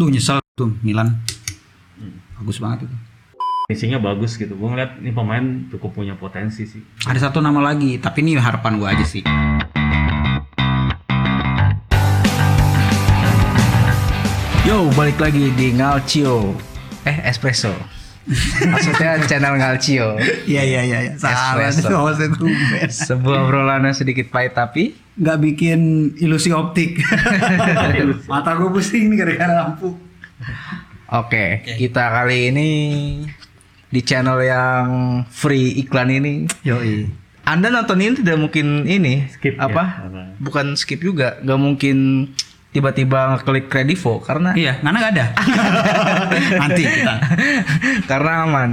Tuh nyesel tuh Milan. Bagus banget itu. Finishingnya bagus gitu. Gue ngeliat ini pemain cukup punya potensi sih. Ada satu nama lagi, tapi ini harapan gua aja sih. Yo, balik lagi di Ngalcio. Eh, Espresso. Maksudnya channel Ngalcio. Iya iya iya. iya. Salah tuh. Sebuah obrolan yang sedikit pahit tapi Nggak bikin ilusi optik. Mata gue pusing nih gara-gara lampu. Oke, kita kali ini di channel yang free iklan ini. Yoi. Anda nonton ini tidak mungkin ini Skip ya, apa? karena- Bukan skip juga, nggak mungkin tiba-tiba ngeklik Kredivo karena Iya, Nana nggak ada. Nanti kita. karena aman.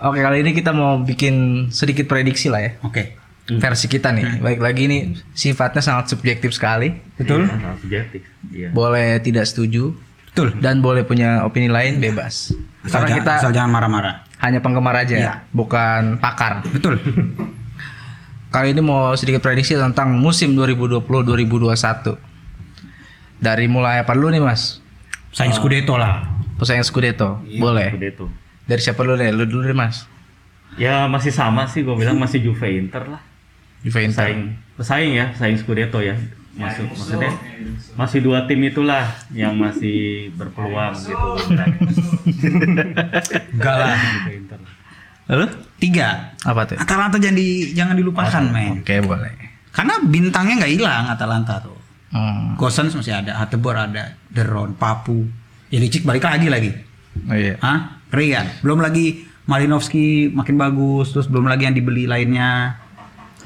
Oke, kali ini kita mau bikin sedikit prediksi lah ya. Oke. Versi kita nih. Baik lagi ini sifatnya sangat subjektif sekali. Betul? Iya, sangat subjektif. Iya. Boleh tidak setuju Betul. dan boleh punya opini lain bebas. Asal Karena jangan- kita asal jangan marah-marah. hanya penggemar aja, Iya. bukan pakar. Betul. Kali ini mau sedikit prediksi tentang musim 2020-2021. Dari mulai apa dulu nih Mas? Saing Scudetto lah. Pesaing Scudetto. Boleh. Udah itu. Dari siapa dulu deh? Lu dulu deh Mas. Ya masih sama sih gue bilang masih Juve Inter lah. Juve Inter. Pesaing, pesaing ya, pesaing Scudetto ya. Masuk maksudnya masih dua tim itulah yang masih berpeluang gitu. Enggak lah. Juve Inter. Lalu? Tiga. Apa tuh? Atalanta jangan di jangan dilupakan, men. Oke, boleh. Karena bintangnya nggak hilang Atalanta tuh. Hmm. Gosens masih ada, Hatebor ada, Deron, Papu. Ilicic balik lagi lagi. Oh iya. Hah? Ngeri kan? Belum lagi Malinovski makin bagus, terus belum lagi yang dibeli lainnya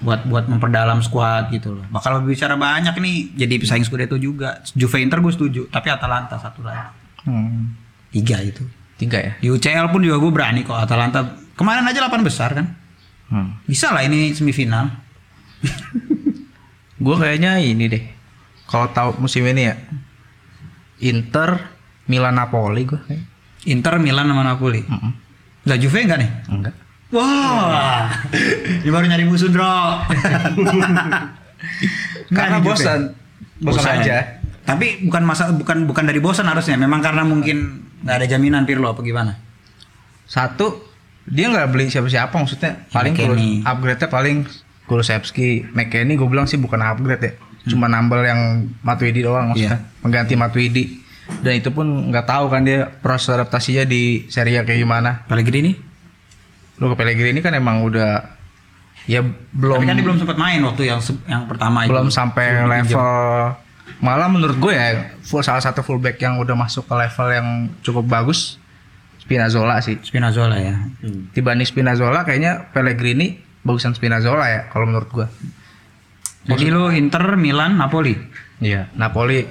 buat buat memperdalam skuad gitu loh. Bakal berbicara banyak nih jadi pesaing Scudetto juga. Juve Inter gue setuju, tapi Atalanta satu lagi. Hmm. Tiga itu. Tiga ya? Di UCL pun juga gue berani kok Atalanta. Kemarin aja 8 besar kan. Hmm. Bisa lah ini semifinal. Gue kayaknya ini deh. Kalau tahu musim ini ya. Inter, Milan, Napoli gue. Inter, Milan sama Napoli. Mm-mm. Lah Juve enggak nih? Enggak. Wah. Ini baru nyari musuh, Bro. Karena bosan. Bosan aja. Tapi bukan masa bukan bukan dari bosan harusnya. Memang karena mungkin nggak ada jaminan Pirlo apa gimana? Satu, dia nggak beli siapa-siapa maksudnya. Paling. Kulus- upgrade-nya paling Kulusevski, McKennie gue bilang sih bukan upgrade ya. Cuma nambel yang Matuidi doang maksudnya. Pengganti Matuidi. Dan itu pun nggak tahu kan dia proses adaptasinya di Serie A kayak gimana. Pellegrini? Lu ke Pellegrini kan emang udah ya belum Tapi kan dia belum sempat main waktu yang yang pertama belum itu. sampai Belum level malah menurut gue ya full salah satu fullback yang udah masuk ke level yang cukup bagus Spinazzola sih Spinazzola ya. Hmm. dibanding Spinazzola kayaknya Pellegrini bagusan Spinazzola ya kalau menurut gue Jadi lu Inter, Milan, Napoli. iya Napoli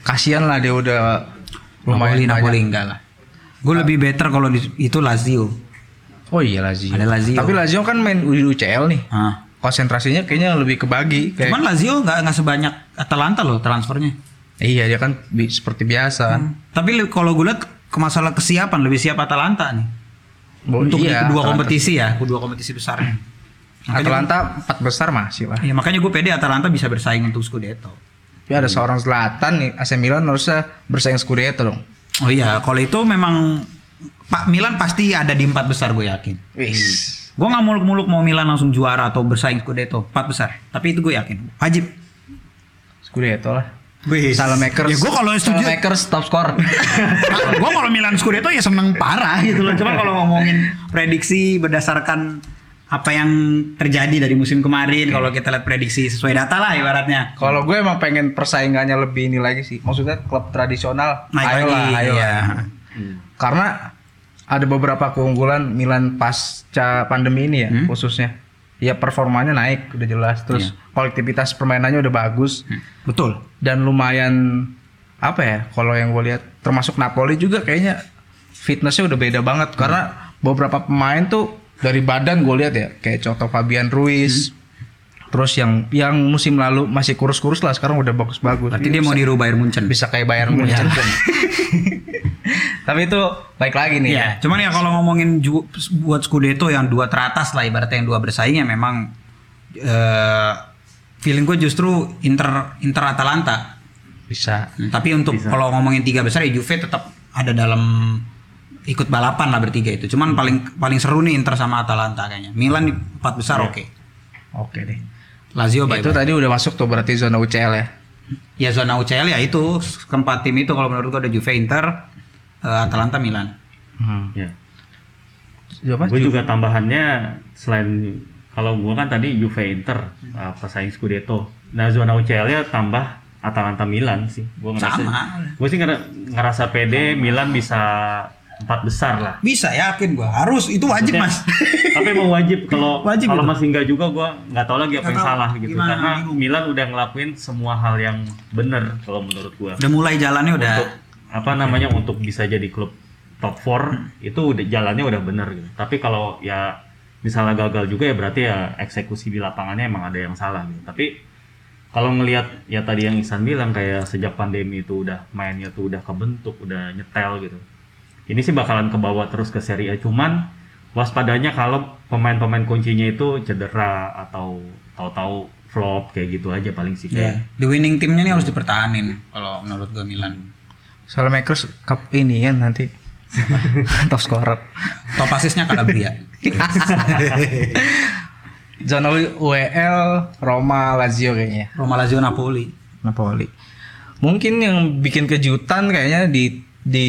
kasihan lah dia udah lumayan Napoli, banyak. Napoli enggak lah. Gue lebih better kalau itu Lazio. oh iya Lazio Ada Lazio. tapi Lazio kan main di UCL nih Ah. konsentrasinya kayaknya lebih kebagi kayak Cuman Lazio nggak nggak sebanyak Atalanta loh transfernya. iya dia kan bi- seperti biasa Tapi li- kalau gue lihat ke masalah kesiapan lebih siap Atalanta nih. Oh, Untuk iya, kedua Atalanta. kompetisi ya, kedua kompetisi besarnya. Atalanta empat besar masih lah ya, makanya gue pede Atalanta bisa bersaing untuk Scudetto. Ya ada seorang Zlatan nih, AC Milan harusnya bersaing Scudetto dong. Oh iya, kalau itu memang Pak Milan pasti ada di empat besar gue yakin. Wis. Gue nggak muluk-muluk mau Milan langsung juara atau bersaing Scudetto empat besar. Tapi itu gue yakin, wajib. Scudetto lah. Wih, Salamakers. Ya gue kalau setuju, Salamakers top skor. gue kalau Milan Scudetto ya seneng parah gitu loh. Cuma kalau ngomongin prediksi berdasarkan apa yang terjadi dari musim kemarin, kalau kita lihat prediksi sesuai data lah ibaratnya. Kalau gue emang pengen persaingannya lebih ini lagi sih. Maksudnya klub tradisional. Naik ayolah, lagi, ayolah. iya. Karena ada beberapa keunggulan Milan pasca pandemi ini ya Hmm? khususnya. Ya performanya naik udah jelas. Terus Iya. kolektivitas permainannya udah bagus Betul. dan lumayan apa ya kalau yang gue lihat termasuk Napoli juga kayaknya fitnessnya udah beda banget karena beberapa pemain tuh dari badan gue lihat ya kayak contoh Fabian Ruiz. Terus yang yang musim lalu masih kurus-kurus lah sekarang udah bagus-bagus. Berarti dia mau niru Bayern Munchen. bisa kayak Bayern Munchen. Tapi itu baik lagi nih Iya, cuman ya kalau ngomongin buat Scudetto yang dua teratas lah ibaratnya yang dua bersaing ya memang eh feeling gue justru Inter Inter Atalanta. Bisa. Hmm, Tapi untuk kalau ngomongin tiga besar ya Juve tetap ada dalam ikut balapan lah bertiga itu. Cuman paling paling seru nih Inter sama Atalanta kayaknya. Milan di empat besar oke. Oke deh. Lazio baik. Itu tadi udah masuk tuh berarti zona UCL ya. Ya zona UCL ya itu keempat tim itu kalau menurut gua ada Juve, Inter, eh, Atalanta, Milan. Hmm. Ya. Apa? Gue juga tambahannya selain kalau gue kan tadi Juve Inter uh, pesaing Scudetto. Nah zona UCL ya tambah Atalanta Milan sih. Gue ngerasa. Sama. Gue sih ngera- ngerasa pede Milan bisa empat besar lah. Bisa yakin gua. Harus itu wajib, Maksudnya- Mas. Tapi mau wajib kalau Wajib kalau masih enggak juga gue nggak tahu lagi apa yang tahu salah gitu. gimana, Karena bingung. Milan udah ngelakuin semua hal yang bener kalau menurut gue. Udah mulai jalannya udah Untuk apa namanya untuk bisa jadi klub top 4 itu udah jalannya udah bener gitu. Tapi kalau ya misalnya gagal juga ya berarti ya eksekusi di lapangannya emang ada yang salah gitu. Tapi kalau ngelihat ya tadi yang Ihsan bilang kayak sejak pandemi itu udah mainnya tuh udah kebentuk, udah nyetel gitu. Ini sih bakalan kebawa terus ke Serie A. Cuman waspadanya kalau pemain-pemain kuncinya itu cedera atau tahu-tahu flop kayak gitu aja paling sih kayak. The winning timnya nih harus dipertahanin kalau menurut gua Milan. Makers Cup ini ya nanti top scorer. Top asisnya Calabria. Zona UEL Roma Lazio kayaknya. Roma Lazio Napoli. Napoli. Mungkin yang bikin kejutan kayaknya di di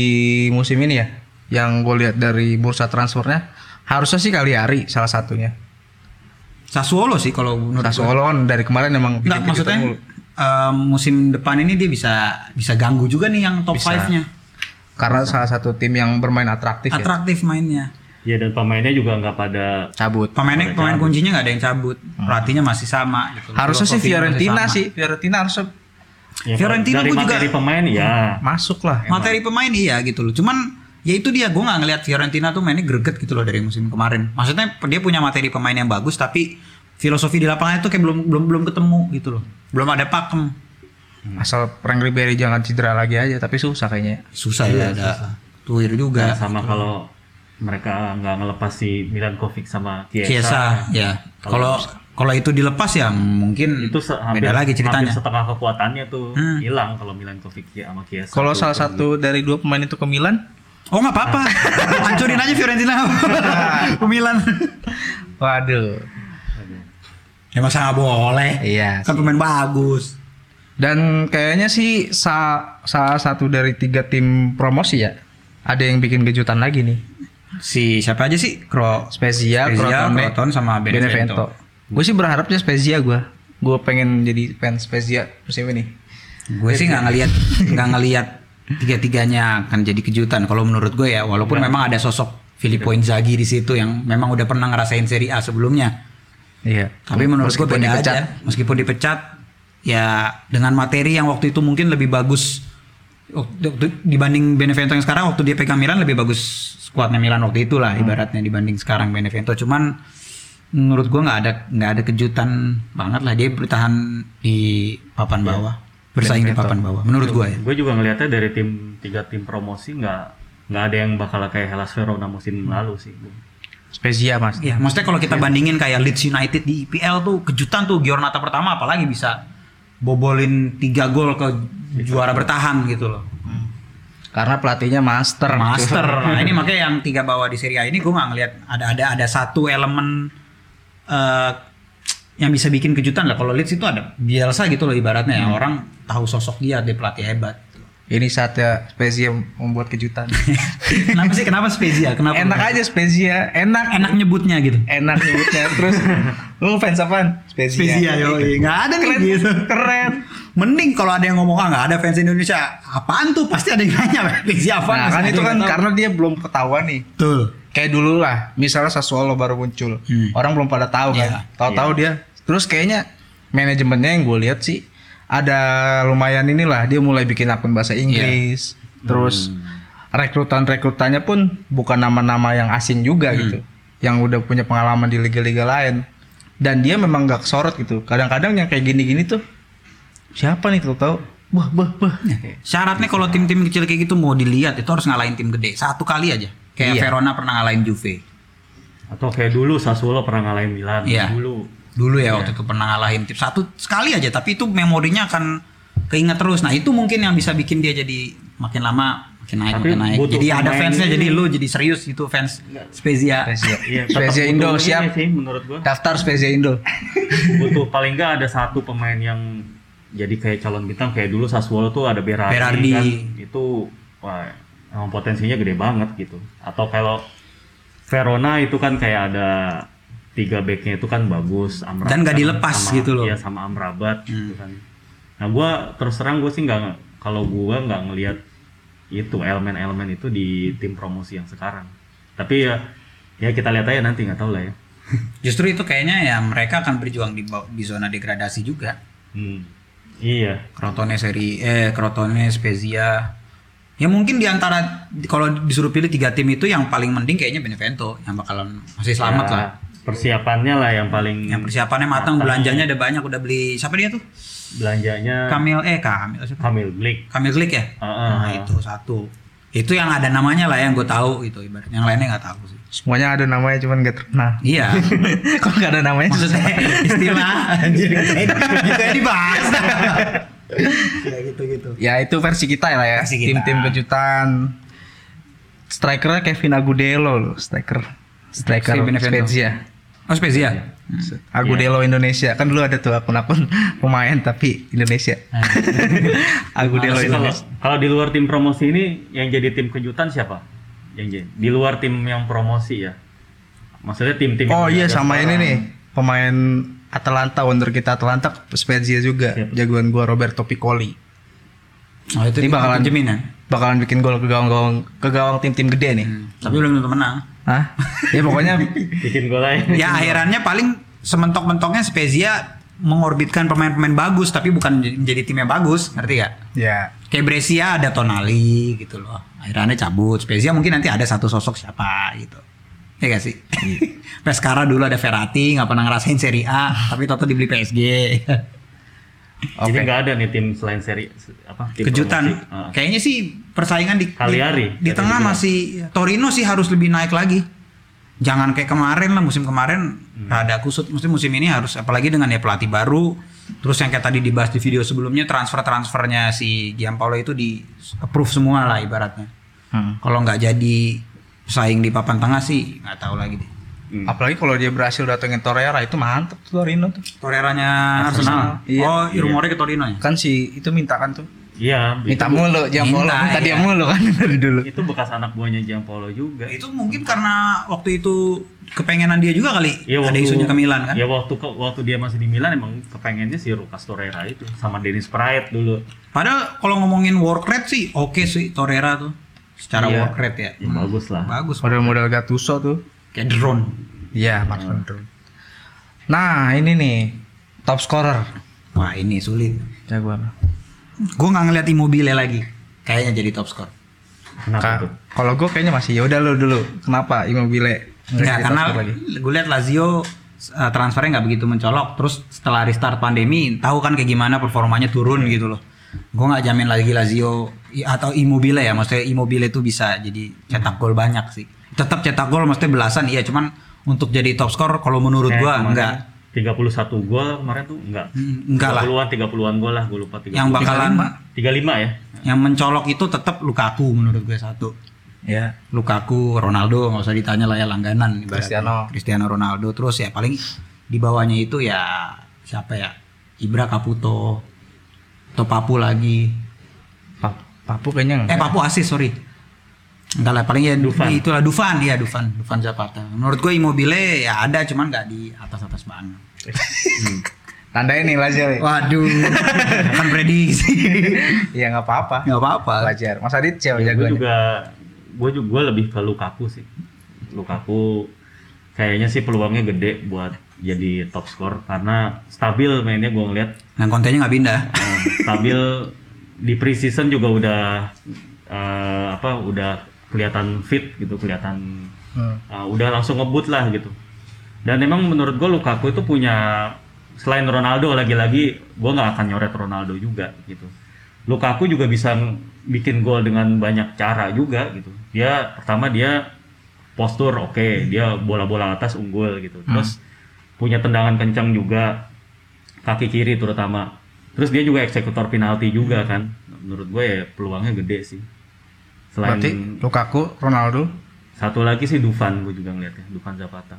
musim ini ya. Yang gue lihat dari bursa transfernya harusnya sih Cagliari salah satunya. Sassuolo sih kalau menurut. Sassuolo kan dari kemarin emang bikin maksudnya mulu. eh, musim depan ini dia bisa bisa ganggu juga nih yang top Bisa. 5-nya. karena salah satu tim yang bermain atraktif ya. Atraktif mainnya. Ya dan pemainnya juga nggak pada Cabut. Pemainnya pemain kuncinya nggak ada yang cabut. Pelatihnya masih sama gitu. Harusnya sih Fiorentina sih. Fiorentina harusnya Ya, Fiorentina dari gua juga- materi pemain ya. masuk lah. emang. Materi pemain iya gitu loh. Cuman ya itu dia gue nggak ngelihat Fiorentina tuh mainnya greget gitu loh dari musim kemarin. Maksudnya dia punya materi pemain yang bagus tapi filosofi di lapangan itu kayak belum belum belum ketemu gitu loh. Belum ada pakem. Asal Frank Ribery jangan cedera lagi aja tapi susah kayaknya. Susah ya ada Tuir juga. Nah, sama kalau mereka nggak ngelepas si Milankovic sama Chiesa, Kiesa ya. Kalau kalau itu dilepas ya mungkin itu se- hampir, beda lagi ceritanya. hampir setengah kekuatannya tuh Hmm. hilang kalau Milankovic ya sama Chiesa. Kalau salah satu dari dua pemain itu ke Milan, Oh nggak apa-apa, hancurin aja Fiorentina ke Milan. waduh. Ya masa nggak boleh? Iya. Kan pemain bagus. Dan kayaknya sih sa- salah satu dari tiga tim promosi ya. Ada yang bikin kejutan lagi nih. Si siapa aja sih? Kro Spezia, Spezia, Crotone, Crotone sama Benevento. Gue sih berharapnya Spezia gue. Gue pengen jadi fans Spezia musim ini. Gue sih nggak ngelihat nggak ngelihat tiga-tiganya akan jadi kejutan. Kalau menurut gue ya, walaupun memang ada sosok Filippo Inzaghi di situ yang memang udah pernah ngerasain Serie A sebelumnya. Iya. Tapi menurut gue beda dipecat. aja. Meskipun dipecat, ya dengan materi yang waktu itu mungkin lebih bagus waktu- dibanding Benevento yang sekarang. Waktu dia pegang Milan lebih bagus skuadnya Milan waktu itu lah ibaratnya dibanding sekarang Benevento. Cuman menurut gue nggak ada nggak ada kejutan banget lah dia bertahan di papan bawah, bersaing di papan bawah. Menurut gue ya. Gue juga ngelihatnya dari tim tiga tim promosi nggak nggak ada yang bakal kayak Hellas Verona musim lalu sih. Spezia mas. Ya, maksudnya kalau kita bandingin kayak Leeds United di IPL tuh kejutan tuh Giornata pertama apalagi bisa bobolin tiga gol ke juara bertahan gitu loh. Karena pelatihnya master. Master. Nah, ini makanya yang tiga bawah di Serie A ini gue nggak ngelihat ada ada ada satu elemen eh yang bisa bikin kejutan lah. Kalau Leeds itu ada Bielsa gitu loh ibaratnya ya orang tahu sosok dia dia pelatih hebat. Ini saatnya Spezia membuat kejutan. Kenapa sih kenapa Spezia? Kenapa? enak aja Spezia, enak enak nyebutnya gitu. enak nyebutnya. Terus lu fans apaan? Spezia yo, nggak ada nih gitu. Keren. Mending kalau ada yang ngomong ah nggak ada fans Indonesia, apaan tuh? Pasti ada yang nanya Spezia apa? Nah, kan itu kan karena dia belum ketahuan nih. Betul. Kayak dulu lah, misalnya Sassuolo baru muncul. Hmm. Orang belum pada tahu Iya, kan. Tahu-tahu dia. Terus kayaknya manajemennya yang gue lihat sih ada lumayan inilah dia mulai bikin akun bahasa Inggris. Terus rekrutan-rekrutannya pun bukan nama-nama yang asing juga gitu. Yang udah punya pengalaman di liga-liga lain. Dan dia memang gak kesorot gitu. Kadang-kadang yang kayak gini-gini tuh siapa nih tuh tahu? Wah, wah, wah. Syaratnya kalau tim-tim kecil kayak gitu mau dilihat itu harus ngalahin tim gede satu kali aja. Kayak Iya. Verona pernah ngalahin Juve. Atau kayak dulu Sassuolo pernah ngalahin Milan Iya. dulu. Dulu ya waktu itu pernah ngalahin tim satu sekali aja tapi itu memorinya akan keinget terus. Nah itu mungkin yang bisa bikin dia jadi makin lama makin naik Tapi makin naik. Jadi ada fansnya ini. jadi lu jadi serius gitu fans Spezia. Spezia. Iya, Spezia Indo siap. sih menurut gua. Daftar Spezia Indo. butuh paling nggak ada satu pemain yang jadi kayak calon bintang kayak dulu Sassuolo tuh ada Berardi, Berardi. kan itu wah emang potensinya gede banget gitu atau kalau Verona itu kan kayak ada tiga backnya itu kan bagus Amrabat Dan sama- dilepas sama- gitu loh. Hmm. iya sama Amrabat gitu kan nah gua terus terang gue sih nggak kalau gua nggak ngelihat itu elemen-elemen itu di tim promosi yang sekarang tapi ya ya kita lihat aja nanti nggak tahu lah ya Justru itu kayaknya ya mereka akan berjuang di di zona degradasi juga. hmm. iya Crotone seri eh Crotone Spezia. Ya mungkin di antara kalau disuruh pilih tiga tim itu yang paling mending kayaknya Benevento yang bakalan masih selamat Ya, lah. persiapannya lah yang paling Yang persiapannya matang, belanjanya ada banyak udah beli siapa dia tuh? belanjanya Kamil eh Kamil siapa? Kamil Blik Kamil Klik ya? Heeh. Nah, itu satu. Itu yang ada namanya lah yang gue tahu itu ibarat. Yang lainnya nggak tahu sih. Semuanya ada namanya cuman gak terkenal. Iya. Kalau nggak ada namanya Maksudnya istilah anjir gitu ya dibahas. ya gitu gitu. Ya itu versi kita lah ya. Versi kita. Tim-tim kejutan. Strikernya Kevin Agudelo loh, striker. Striker. Spezia. Oh Spezia. Agudelo Indonesia. Kan dulu ada tuh akun-akun pemain tapi Indonesia. Agudelo Tapi kalau Indonesia. kalau di luar tim promosi ini yang jadi tim kejutan siapa yang jadi di luar tim yang promosi ya maksudnya tim-tim Oh iya sama ini nih. Pemain Atalanta, wonder kita Atalanta Spezia juga. Siapa? Jagoan gua Roberto Piccoli. Oh itu Ini bakalan- jaminan. Bakalan bikin gol ke gawang-gawang ke gawang tim-tim gede nih. Tapi belum tentu menang. Hah? Ya pokoknya bikin gol aja Ya akhirannya paling sementok-mentoknya Spezia mengorbitkan pemain-pemain bagus tapi bukan menjadi tim yang bagus, ngerti gak? ya Kayak Brescia ada Tonali gitu loh. Akhirannya cabut. Spezia mungkin nanti ada satu sosok siapa gitu. Ya gak sih? Pescara dulu ada Verratti, nggak pernah ngerasain Serie A, tapi Toto dibeli PSG. jadi nggak ada nih tim selain seri apa tim Kejutan. promosi. Ah. Kayaknya sih persaingan di Cagliari, di, di tengah bilang. masih Torino sih harus lebih naik lagi. Jangan kayak kemarin lah musim kemarin Hmm. rada kusut. Mesti musim ini harus apalagi dengan ya pelatih baru. Terus yang kayak tadi dibahas di video sebelumnya transfer-transfernya si Gianpaolo itu di approve semua lah ibaratnya. Hmm. Kalau nggak jadi saing di papan tengah sih nggak tahu lagi deh. Hmm. apalagi kalau dia berhasil datengin Torreira itu mantep tuh Torino tuh. Torreiranya Arsenal. Iya. Oh, rumornya ke Torino ya? Kan si itu mintakan tuh. iya Minta itu, mulu, Giampolo Minta, minta dia iya. mulu kan dari dulu. itu bekas anak buahnya Gianpaolo juga Itu mungkin karena waktu itu kepengenan dia juga kali. Iya, ada waktu- isunya ke Milan kan? Ya waktu ke- waktu dia masih di Milan emang kepengennya si Lucas Torreira itu sama Dennis Praet dulu. Padahal kalau ngomongin work rate sih oke sih Torreira tuh. Secara Iya. work rate ya. Ya bagus lah. Bagus. Model-model Gattuso tuh. Kayak drone. Iya, Mark Nah, ini nih top scorer. Wah ini sulit. Jagoan. Gue nggak ngeliat Immobile lagi. Kayaknya jadi top score. Kenapa? Kalau gue kayaknya masih ya udah lu dulu. Kenapa Immobile? Enggak, karena scorer gue lihat Lazio uh, transfernya nggak begitu mencolok. Terus setelah restart pandemi, tahu kan kayak gimana performanya turun gitu loh. Gue nggak jamin lagi Lazio atau Immobile ya, maksudnya Immobile itu bisa jadi cetak gol banyak sih. Tetap cetak gol maksudnya belasan, iya. Cuman untuk jadi top score kalau menurut Kayak gue kemarin enggak. 31 gol kemarin tuh enggak. Hmm, enggak lah. 30-an 30-an gol lah gue lupa 30. Yang bakalan 35 ya. yang mencolok itu tetap Lukaku menurut gue satu. Ya. Lukaku, Ronaldo nggak usah ditanya lah ya langganan. Cristiano. Cristiano Ronaldo terus ya paling di bawahnya itu ya siapa ya Ibra Caputo atau Papu lagi. Pa- Papu kayaknya Eh enggak. Papu asis sorry. Enggak lah paling ya Dufan. itulah Dufan ya Dufan Dufan Zapata. Menurut gue Immobile ya ada cuman nggak di atas atas banget. Tanda ini nih. Waduh, kan prediksi. Iya nggak apa-apa. Nggak apa-apa. Wajar. Mas Adit cewek Ya, gue jagoan. juga gue juga gue lebih ke Lukaku sih. Lukaku kayaknya sih peluangnya gede buat jadi top skor karena stabil mainnya gue ngeliat. Yang kontennya nggak pindah. Eh, stabil di preseason juga udah eh, apa udah kelihatan fit gitu kelihatan Hmm. eh, udah langsung ngebut lah gitu. Dan memang menurut gue Lukaku itu punya selain Ronaldo lagi-lagi gue nggak akan nyoret Ronaldo juga gitu. Lukaku juga bisa bikin gol dengan banyak cara juga gitu. Dia pertama dia postur oke dia bola-bola atas unggul gitu. Terus punya tendangan kencang juga kaki kiri terutama Terus dia juga eksekutor penalti juga kan. Menurut gue ya peluangnya gede sih. Selain Berarti Lukaku, Ronaldo. satu lagi sih Dufan gue juga ngeliatnya, Dufan Zapata.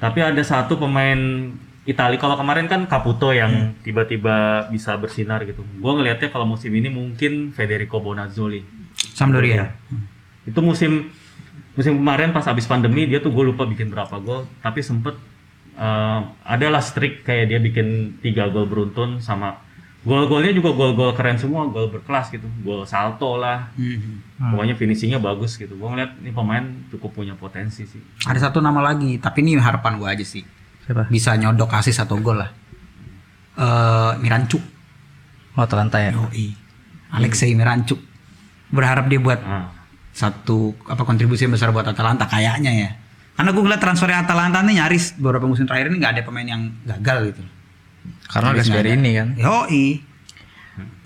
Tapi ada satu pemain Italia kalau kemarin kan Caputo yang tiba-tiba bisa bersinar gitu. Gue ngelihatnya kalau musim ini mungkin Federico Bonazzoli. Sampdoria. Itu musim musim kemarin pas habis pandemi dia tuh gue lupa bikin berapa gol, tapi sempet eh, adalah streak kayak dia bikin tiga gol beruntun sama gol-golnya juga gol-gol keren semua, gol berkelas gitu, gol salto lah. Mhm. Pokoknya finishingnya bagus gitu. Gue ngeliat ini pemain cukup punya potensi sih. Ada satu nama lagi, tapi ini harapan gue aja sih. Siapa? Bisa nyodok asis atau gol lah. Eh Mirancuk. Oh, Atalanta ya. Yoi. Alexei Mirancuk. Berharap dia buat Ah, satu apa kontribusi yang besar buat Atalanta kayaknya ya. Karena gue ngeliat transfer Atalanta nih nyaris beberapa musim terakhir ini nggak ada pemain yang gagal gitu. Karena Nyaris Gasperini kan. Yoi.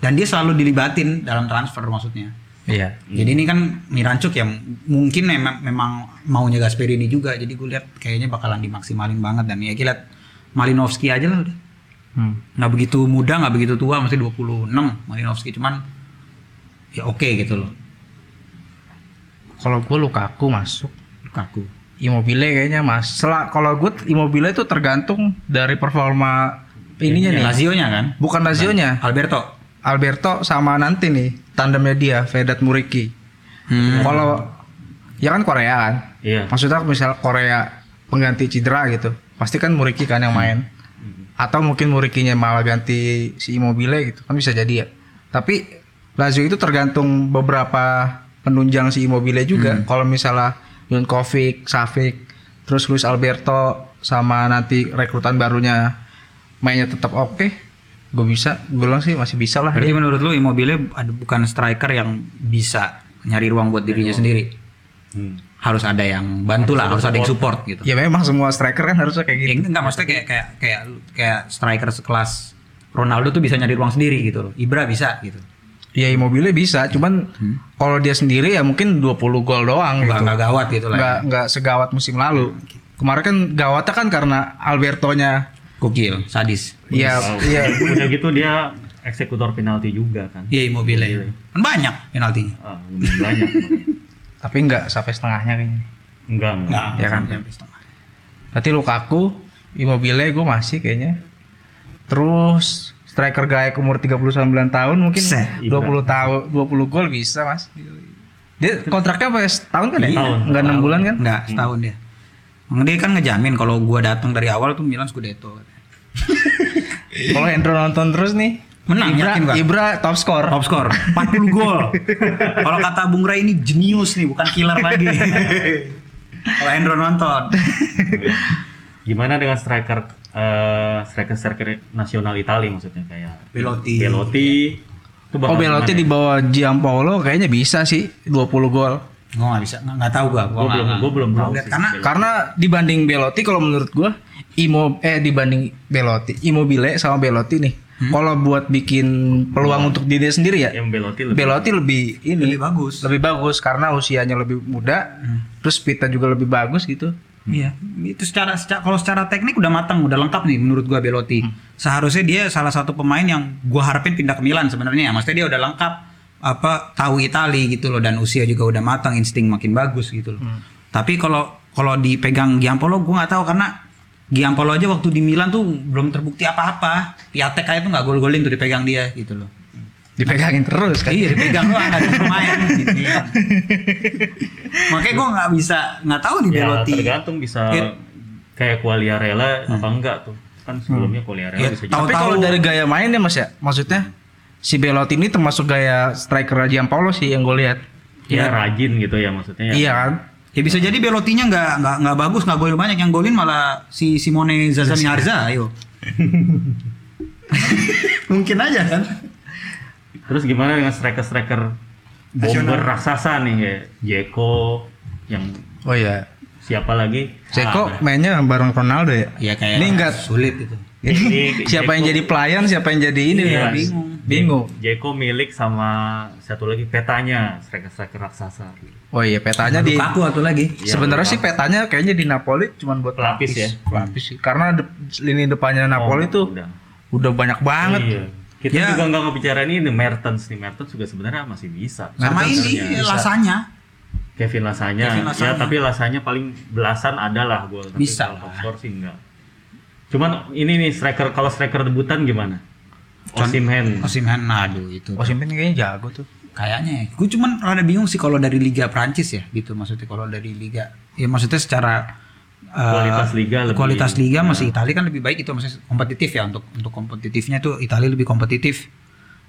Dan dia selalu dilibatin dalam transfer maksudnya. Iya. Jadi ini kan Mirancuk yang mungkin memang, memang maunya Gasperini juga. Jadi gue lihat kayaknya bakalan dimaksimalin banget dan ya kita lihat Malinowski aja lah udah. Hmm. Nggak begitu muda, nggak begitu tua, masih 26 Malinowski cuman ya oke gitu loh. Kalau gue Lukaku masuk. Lukaku. Immobile kayaknya mas. Setelah kalau gue Immobile itu tergantung dari performa ininya nih. Lazio-nya kan? Bukan Lazio-nya. Alberto. Alberto sama nanti nih tandemnya dia Vedat Muriki. Hmm. Kalau ya kan Korea kan. iya. Maksudnya misal Korea pengganti cedera gitu. Pasti kan Muriki kan yang main. Atau mungkin Murikinya malah ganti si Immobile gitu. Kan bisa jadi ya. Tapi Lazio itu tergantung beberapa penunjang si Immobile juga. Kalau misalnya Junkovic, Savic, terus Luis Alberto sama nanti rekrutan barunya mainnya tetap oke, gue bisa, gue bilang sih masih bisa lah. Berarti menurut lu Immobile ada bukan striker yang bisa nyari ruang buat dirinya sendiri. Hmm. Harus ada yang bantu lah, harus ada yang support gitu. Ya memang semua striker kan harusnya kayak gitu. Ya, enggak maksudnya kayak kayak kayak kayak striker sekelas Ronaldo tuh bisa nyari ruang sendiri gitu loh. Ibra bisa gitu. Ya Immobile bisa, cuman kalau dia sendiri ya mungkin 20 gol doang Enggak gitu. enggak gawat gitu lah. Nggak nggak segawat musim lalu. Kemarin kan gawatnya kan karena Albertonya Gokil, sadis. Iya, iya. Udah gitu dia eksekutor penalti juga kan. Iya Immobile. Kan banyak penaltinya. Ah, banyak. Tapi nggak sampai setengahnya kayaknya. Enggak, enggak. Ya kan? sampai setengah. Berarti Lukaku, Immobile gue masih kayaknya. Terus striker gaek umur 39 tahun mungkin Set. 20 tahun 20 gol bisa, Mas. Dia kontraknya apa ya? Setahun kan ya? Setahun. Enggak 6 bulan kan? Enggak, setahun dia. Dia kan ngejamin kalau gua datang dari awal tuh Milan Scudetto. Kalau Hendro nonton terus nih, Menang, Ibra, yakin gua. Ibra top score. Top skor 40 gol. Kalau kata Bung Ray ini jenius nih, bukan killer lagi. Kalau Hendro nonton. Gimana dengan striker eh, striker striker nasional Italia maksudnya kayak Belotti. Belotti. Itu Oh Belotti di ya? bawah Giampaolo kayaknya bisa sih 20 gol. Gua nggak bisa, tahu gua. Gua Gua nggak- belum- gua belum tahu sih. Karena Karena dibanding Belotti kalau menurut gua Imo eh dibanding Belotti, Immobile sama Belotti nih. Kalau buat bikin peluang untuk diri dia sendiri ya, yang Belotti lebih Belotti lebih ini lebih bagus. lebih bagus karena usianya lebih muda, terus speednya juga lebih bagus gitu. Iya, itu secara, secara kalau secara teknik udah matang, udah lengkap nih menurut gua Belotti. Seharusnya dia salah satu pemain yang gua harapin pindah ke Milan sebenarnya. Maksudnya dia udah lengkap apa tahu Itali gitu loh dan usia juga udah matang, insting makin bagus gitu loh. Tapi kalau kalau dipegang Giampolo gua nggak tahu karena Giampolo aja waktu di Milan tuh belum terbukti apa-apa. Piatek aja tuh nggak gol-golin tuh dipegang dia gitu loh. Dipegangin terus kan. Iya dipegang doang nggak ada pemain gitu. Makanya gua nggak bisa nggak tahu di ya Belotti. tergantung bisa Iya. kayak Quagliarella apa enggak tuh kan sebelumnya Quagliarella Iya, bisa jadi tahu- Tapi kalau dari gaya mainnya Mas ya, maksudnya si Belotti ini termasuk gaya striker Giampaolo sih yang gue lihat. ya rajin gitu ya maksudnya ya. Iya kan? Ya bisa jadi Belotinya nggak nggak nggak bagus nggak golin banyak yang golin malah si Simone Zazani Arza ayo. Mungkin aja kan. Terus gimana dengan striker-striker bomber raksasa nih kayak Jeko yang Oh iya. siapa lagi Ceko Ah, mainnya bareng Ronaldo ya? Iya kayak Ini enggak sulit itu. Ini siapa yang jadi pelayan, siapa yang jadi ini Iya, Mas? bingung. Bingung. Jeko milik sama satu lagi petanya striker-striker raksasa Oh iya, petanya di Lukaku atau lagi. Iya, sebenarnya sih petanya kayaknya di Napoli cuman buat Pelapis ya? Pelapis sih. Karena de- lini depannya Napoli Oh, tuh udah. udah banyak banget. Iya. Kita Ya. juga nggak ngebicarain ini Mertens nih. Mertens juga sebenarnya masih bisa. Sama Sebenarnya. ini lasanya. Kevin Lasanya. Kevin Ya Lasanya. tapi Lasanya paling belasan ada lah gue. Bisa Top score sih enggak. Cuman ini nih striker kalau striker debutan gimana? Osimhen. Osimhen, aduh itu. Osimhen kayaknya jago tuh. Kayaknya ya. Gue cuman rada bingung sih kalau dari Liga Prancis ya gitu maksudnya kalau dari Liga. Ya maksudnya secara Kualitas liga lebih- kualitas liga masih Italia kan lebih baik itu maksudnya kompetitif ya untuk untuk kompetitifnya tuh Italia lebih kompetitif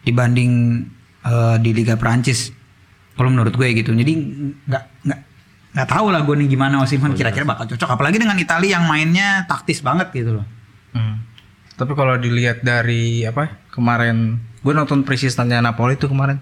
dibanding uh, di Liga Prancis. Kalau menurut gue gitu. Jadi nggak nggak nggak tahu lah gue nih gimana Osimhen kira-kira bakal cocok apalagi dengan Italia yang mainnya taktis banget gitu loh. Hmm. Tapi kalau dilihat dari apa kemarin, gue nonton presistannya Napoli tuh kemarin.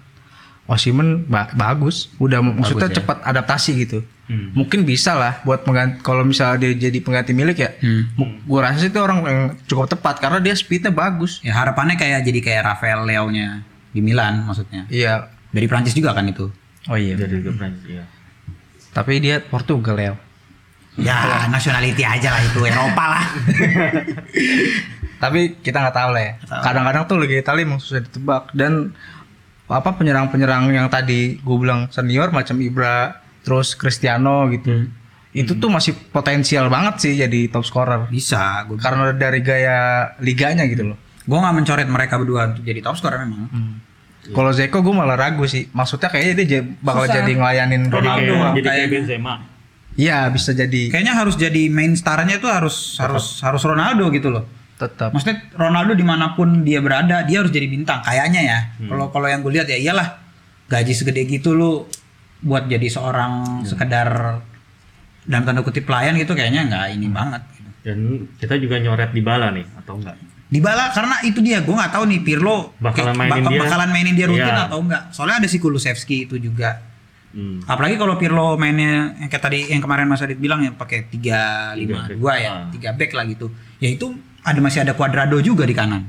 Osimhen ba- bagus, udah maksudnya ya. cepat adaptasi gitu. Hmm. Mungkin bisa lah buat pengganti kalau misalnya dia jadi pengganti milik ya. Hmm. Gue rasa sih itu orang yang cukup tepat karena dia speednya bagus. Ya harapannya kayak jadi kayak Rafael Leao-nya di Milan maksudnya. Iya. Dari Prancis juga kan itu. Oh iya. Dari Liga Prancis ya. Tapi dia Portugal ya. Ya nationality aja lah itu Eropa lah. Tapi kita nggak tahu lah ya. Kadang-kadang tuh Liga Italia emang susah ditebak dan apa penyerang-penyerang yang tadi gue bilang senior macam Ibra, terus Cristiano gitu. Itu tuh masih potensial banget sih jadi top scorer. Bisa. Gue Karena dari gaya liganya gitu loh. gue nggak mencoret mereka berdua untuk jadi top scorer memang. Kalau Zeko gue malah ragu sih. Maksudnya kayaknya dia bakal Susah. jadi ngelayanin Jadi Ronaldo. kayak, jadi kayak. Benzema. Iya bisa jadi Kayaknya harus jadi main starnya itu harus harus harus Ronaldo gitu loh. tetap. Maksudnya Ronaldo di mana pun dia berada dia harus jadi bintang kayaknya ya. Kalau kalau yang gue lihat ya iyalah gaji segede gitu lu buat jadi seorang sekedar dalam tanda kutip pelayan gitu kayaknya nggak ini banget. Gitu. Dan kita juga nyoret di bala nih atau enggak? Dybala karena itu dia gue nggak tahu nih Pirlo Bakalan mainin bakal- dia. bakalan mainin dia rutin Iya. atau enggak. Soalnya ada si Kulusevski itu juga. Hmm. Apalagi kalau Pirlo mainnya yang kayak tadi yang kemarin Mas Adit bilang ya pakai 3-5-2 back. ya, Ah. 3 back lah gitu. Ya itu ada masih ada Cuadrado juga di kanan.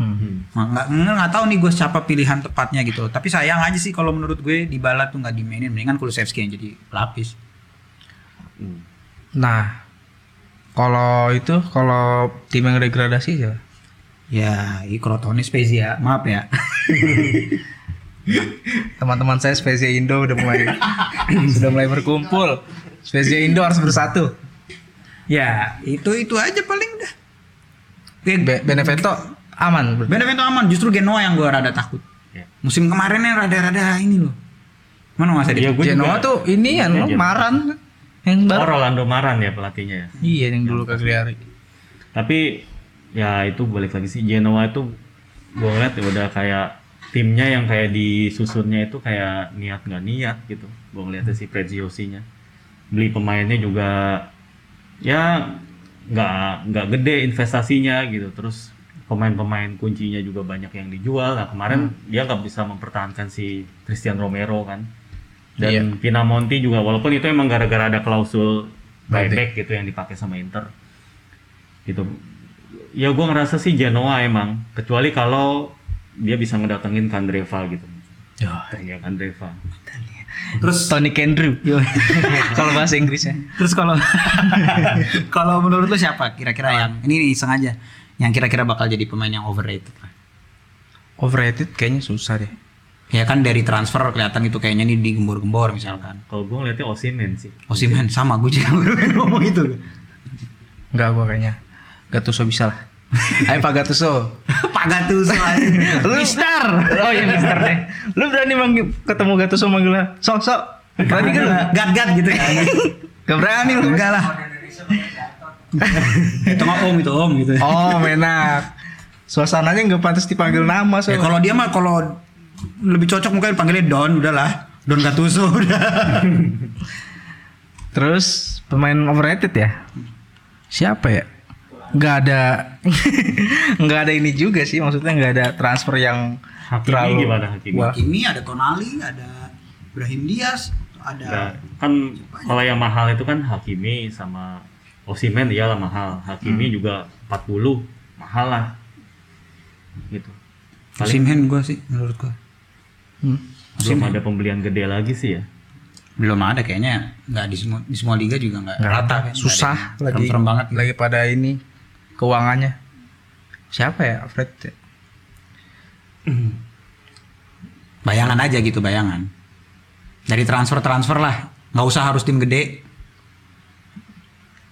Hmm. Nggak nggak tahu nih gue siapa pilihan tepatnya gitu. Tapi sayang aja sih kalau menurut gue di Bala tuh nggak dimainin. Mendingan Kulusevski yang jadi pelapis. Hmm. Nah, kalau itu kalau tim yang degradasi ya Ya, ini Crotone Spezia, maaf ya. teman-teman saya Spezia Indo udah mulai sudah mulai berkumpul. Spezia Indo harus bersatu. ya, itu itu aja paling dah. Be- Benevento aman. berarti. Benevento aman, justru Genoa yang gue rada takut. Ya. Musim kemarin yang rada-rada ini loh. Mana Mas Adit? Iya, gua Genoa juga- tuh ini ya Genoa. Maran yang Oh, baru. Rolando Maran ya pelatihnya ya. Iya yang dulu Cagliari. Tapi ya itu balik lagi sih Genoa itu gue ngeliat ya udah kayak timnya yang kayak disusunnya itu kayak niat nggak niat gitu. Gue ngeliatnya si Preziosi-nya. Beli pemainnya juga ya nggak nggak gede investasinya gitu. Terus pemain-pemain kuncinya juga banyak yang dijual. Nah kemarin dia nggak bisa mempertahankan si Christian Romero kan. Dan Pinamonti juga walaupun itu emang gara-gara ada klausul buyback gitu yang dipakai sama Inter. Gitu. Ya gue ngerasa sih Genoa emang kecuali kalau dia bisa ngedatengin Kandreva gitu. Ya. Kandreva. Terus Tony Kendrew. Kalau bahasa Inggrisnya. terus kalau kalau menurut lu siapa kira-kira yang ini nih sengaja yang kira-kira bakal jadi pemain yang overrated. Overrated kayaknya susah deh. Ya kan dari transfer kelihatan itu kayaknya nih digembor-gembor misalkan. kalau gue ngeliatnya Osimhen sih Osimhen sama gue juga ngomong itu. Enggak gua kayaknya. Gattuso bisa lah. Ayo Pak Gattuso. Pak Gattuso. Mister. Oh iya Mister deh. Lu berani manggil ketemu Gattuso manggil lah. Sok sok. Berani kan lu? Gat-gat gitu ya. Gak berani lu. Enggak lah. Itu om itu om gitu. Oh menak. Suasananya nggak pantas dipanggil nama so. Ya, kalau dia mah kalau lebih cocok mungkin panggilnya Don udahlah. Don Gattuso udah. Terus pemain overrated ya? Siapa ya? Nggak ada, nggak ada ini juga sih. Maksudnya nggak ada transfer yang Hakimi terlalu. gimana Hakimi? Wah, Ini ada Tonali, ada Ibrahim Diaz, ada Nah, kan kalau yang mahal itu kan Hakimi sama Osimhen iyalah mahal Hakimi juga 40 mahal lah gitu paling Osimhen gue sih menurut gue. hmm. belum ada pembelian gede lagi sih ya Belum ada kayaknya nggak di semua di semua liga juga nggak rata. rata, kan. susah ada lagi. serem banget. Lagi pada ini keuangannya. Siapa ya Fred? Bayangan aja gitu bayangan. Dari transfer transfer lah, nggak usah harus tim gede.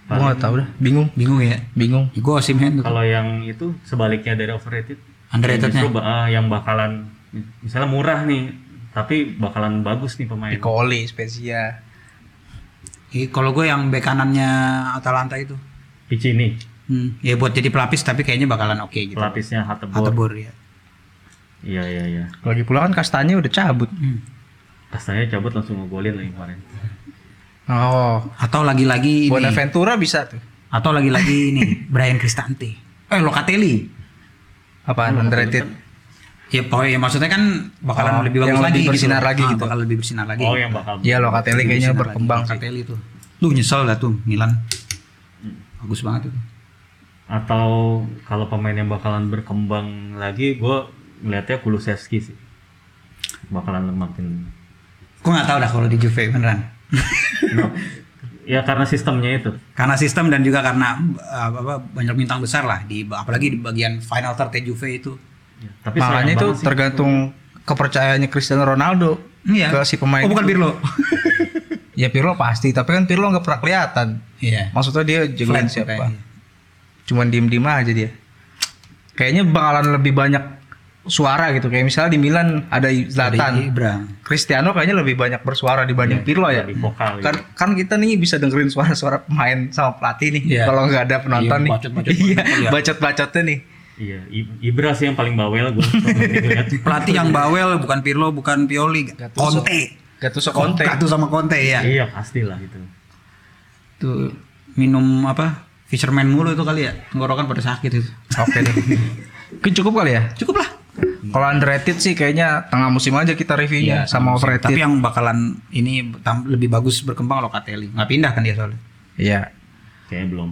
Gua nggak tahu dah, bingung, Bingung ya? bingung. Ya, gue Osimhen tuh. Kalau yang itu sebaliknya dari overrated. Underratednya? Justru ah, yang bakalan misalnya murah nih, tapi bakalan bagus nih pemain. Piccoli, Spezia. Ih, Kalau gue yang bek kanannya Atalanta itu, Piccini, hmm, ya buat jadi pelapis tapi kayaknya bakalan oke gitu. pelapisnya Hateboer. Hatebor ya. Iya iya iya. Lagi pula kan kastanya udah cabut. Hmm. Kastanya cabut langsung ngegolin lagi kemarin. Oh, Atau lagi-lagi ini, Bonaventura bisa tuh. atau lagi-lagi ini Brian Cristante. Eh Locatelli. Apaan underrated? Ya pokoknya maksudnya kan bakalan Oh, lebih bagus yang lagi lebih bersinar gitu. lagi Ah, gitu. Bakal lebih bersinar lagi. Oh yang bakal. Iya Locatelli kayaknya berkembang. Locatelli tuh. Lu nyesel dah tuh Milan. Bagus banget itu. Atau kalau pemain yang bakalan berkembang lagi, gue ngeliatnya Kulusevski sih. Bakalan makin. Gue nggak tahu dah kalau di Juve beneran. Ya karena sistemnya itu. Karena sistem dan juga karena uh, apa, banyak bintang besar lah di apalagi di bagian final third Juve itu. Ya, tapi Makanya itu tergantung kepercayaannya Cristiano Ronaldo Iya. ke si pemain. Oh bukan. Pirlo. Ya Pirlo pasti, tapi kan Pirlo nggak pernah kelihatan. Iya. Maksudnya dia jagoan Flat siapa? mukanya. Cuman diem-diem aja dia. Kayaknya bakalan lebih banyak suara gitu. Kayak misalnya di Milan ada Zlatan. Ibra. Cristiano kayaknya lebih banyak bersuara dibanding Pirlo ya. Lebih vokal. Kan kan kita nih bisa dengerin suara-suara pemain sama pelatih nih. Iya. Kalau nggak ada penonton Iya, nih. bacot-bacot Iya, ya. bacot-bacotnya nih. Iya, Ibra sih yang paling bawel gue. Pelatih yang bawel bukan Pirlo, bukan Pioli, Gattuso. Conte. Gattuso Conte. Gattuso sama Conte ya. iya pastilah itu. Tuh minum apa? Fisherman mulu itu kali ya. Tenggorokan pada sakit itu. Oke deh. Oke, cukup kali ya? Cukup lah. Kalau underrated sih kayaknya tengah musim aja kita reviewnya sama overrated. Tapi yang bakalan ini tam- lebih bagus berkembang Locatelli. Nggak pindah kan dia soalnya. Iya. Kayaknya belum.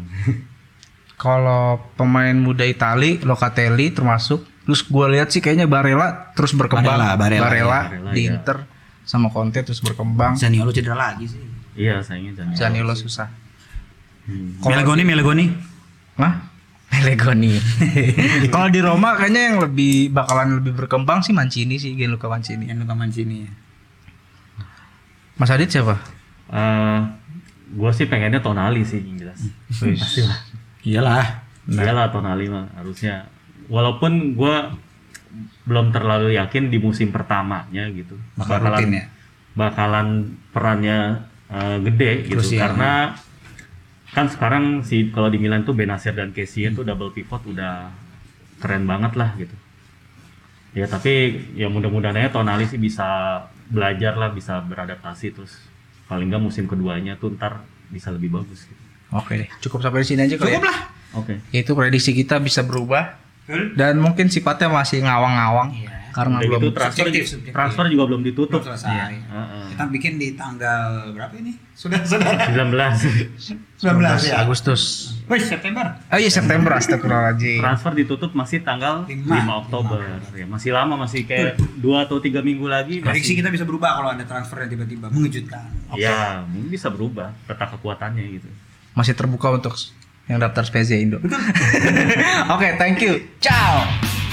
Kalau pemain muda Itali, Locatelli termasuk. Terus gue lihat sih kayaknya Barella terus berkembang. Barella, Barella, Barella, di iya. Inter sama Conte terus berkembang. Zaniolo cedera lagi sih. iya, sayangnya jangan. Zaniolo susah. Hmm. Melegoni, Melegoni. Hah? Melegoni. Kalau di Roma kayaknya yang lebih bakalan lebih berkembang sih Mancini sih, Gianluca Mancini. Yang utama sini. Mas Adit siapa? Eh, gue sih pengennya Tonali sih yang jelas. Pasti lah. Iyalah. Iyalah Tonali mah harusnya. Walaupun gue belum terlalu yakin di musim pertamanya gitu. Bakal rutin ya? Bakalan perannya eh, gede gitu Krusial. karena kan sekarang si kalau di Milan tuh Benasir dan Kessie itu double pivot udah keren banget lah gitu. Ya tapi ya mudah-mudahan aja Tonali sih bisa belajar lah, bisa beradaptasi terus paling nggak musim keduanya tuh ntar bisa lebih bagus gitu. Oke deh, cukup sampai di sini aja kali Cukup ya. lah. Oke. Itu prediksi kita bisa berubah dan mungkin sifatnya masih ngawang-ngawang Iya. Karena Udah belum gitu transfer, subjektif, subjektif. transfer juga belum ditutup. Selesai. Heeh. Kita bikin di tanggal berapa ini? Sudah sudah 19. 19 ya. Agustus. Wih, September. Oh iya September astagfirullahaladzim. transfer ditutup masih tanggal 5, Lima. Oktober. Ya, masih lama, masih kayak 2 atau 3 minggu lagi. Prediksi Masih, kita bisa berubah kalau ada transfer yang tiba-tiba mengejutkan. ya, mungkin bisa berubah peta kekuatannya gitu. Masih terbuka untuk yang daftar Spezia Indo. Oke, thank you. Ciao.